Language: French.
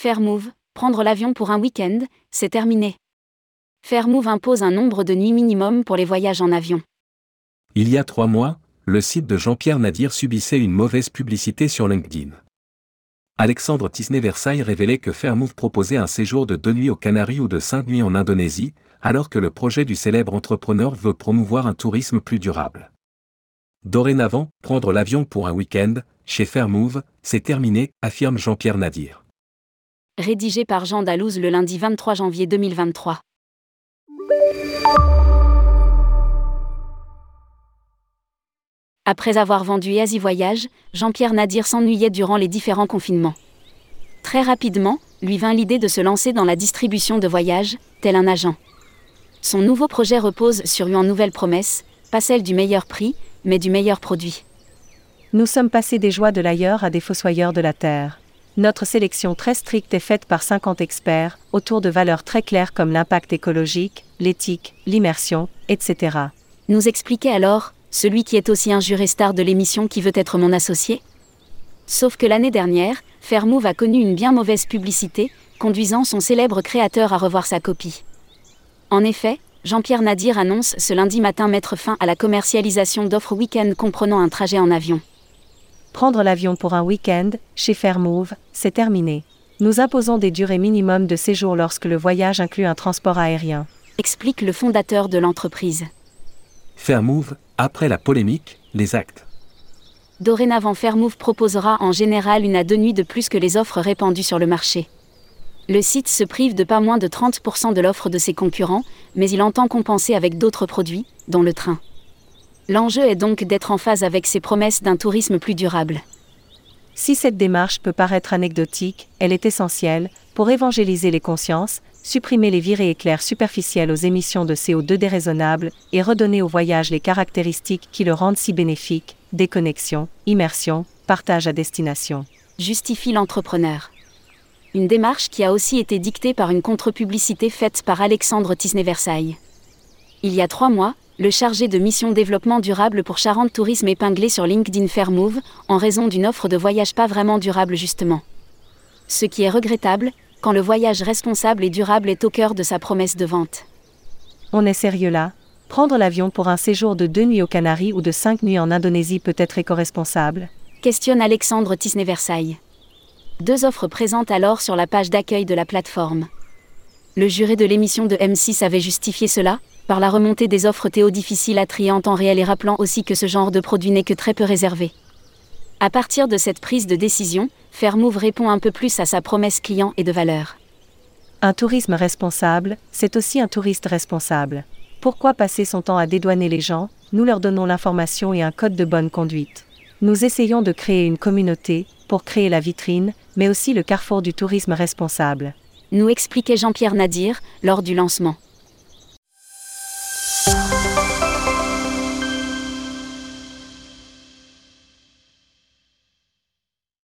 Fairmove, prendre l'avion pour un week-end, c'est terminé. Fairmove impose un nombre de nuits minimum pour les voyages en avion. Il y a trois mois, le site de Jean-Pierre Nadir subissait une mauvaise publicité sur LinkedIn. Alexandre Tisney-Versailles révélait que Fairmove proposait un séjour de deux nuits aux Canaries ou de cinq nuits en Indonésie, alors que le projet du célèbre entrepreneur veut promouvoir un tourisme plus durable. Dorénavant, prendre l'avion pour un week-end, chez Fairmove, c'est terminé, affirme Jean-Pierre Nadir. Rédigé par Jean Dalouse le lundi 23 janvier 2023. Après avoir vendu Easy Voyage, Jean-Pierre Nadir s'ennuyait durant les différents confinements. Très rapidement, lui vint l'idée de se lancer dans la distribution de voyages, tel un agent. Son nouveau projet repose sur une nouvelle promesse, pas celle du meilleur prix, mais du meilleur produit. Nous sommes passés des joies de l'ailleurs à des fossoyeurs de la terre. Notre sélection très stricte est faite par 50 experts, autour de valeurs très claires comme l'impact écologique, l'éthique, l'immersion, etc. Nous expliquait alors, celui qui est aussi un juré star de l'émission qui veut être mon associé? Sauf que l'année dernière, Fairmove a connu une bien mauvaise publicité, conduisant son célèbre créateur à revoir sa copie. En effet, Jean-Pierre Nadir annonce ce lundi matin mettre fin à la commercialisation d'offres week-end comprenant un trajet en avion. Prendre l'avion pour un week-end, chez Fairmove, c'est terminé. Nous imposons des durées minimum de séjour lorsque le voyage inclut un transport aérien. Explique le fondateur de l'entreprise. Fairmove, après la polémique, les actes. Dorénavant Fairmove proposera en général une à deux nuits de plus que les offres répandues sur le marché. Le site se prive de pas moins de 30% de l'offre de ses concurrents, mais il entend compenser avec d'autres produits, dont le train. L'enjeu est donc d'être en phase avec ses promesses d'un tourisme plus durable. Si cette démarche peut paraître anecdotique, elle est essentielle pour évangéliser les consciences, supprimer les virées éclairs superficielles aux émissions de CO2 déraisonnables et redonner au voyage les caractéristiques qui le rendent si bénéfique, déconnexion, immersion, partage à destination. Justifie l'entrepreneur. Une démarche qui a aussi été dictée par une contre-publicité faite par Alexandre Tisney-Versailles. Il y a trois mois, le chargé de mission développement durable pour Charente Tourisme épinglé sur LinkedIn Fairmove, en raison d'une offre de voyage pas vraiment durable justement. Ce qui est regrettable, quand le voyage responsable et durable est au cœur de sa promesse de vente. On est sérieux là? Prendre l'avion pour un séjour de deux nuits aux Canaries ou de cinq nuits en Indonésie peut être éco-responsable? Questionne Alexandre Tisney-Versailles. Deux offres présentes alors sur la page d'accueil de la plateforme. Le juré de l'émission de M6 avait justifié cela, par la remontée des offres Théo difficiles trier en réel et rappelant aussi que ce genre de produit n'est que très peu réservé. À partir de cette prise de décision, Fairmove répond un peu plus à sa promesse client et de valeur. Un tourisme responsable, c'est aussi un touriste responsable. Pourquoi passer son temps à dédouaner les gens? Nous leur donnons l'information et un code de bonne conduite. Nous essayons de créer une communauté, pour créer la vitrine, mais aussi le carrefour du tourisme responsable. Nous expliquait Jean-Pierre Nadir, lors du lancement.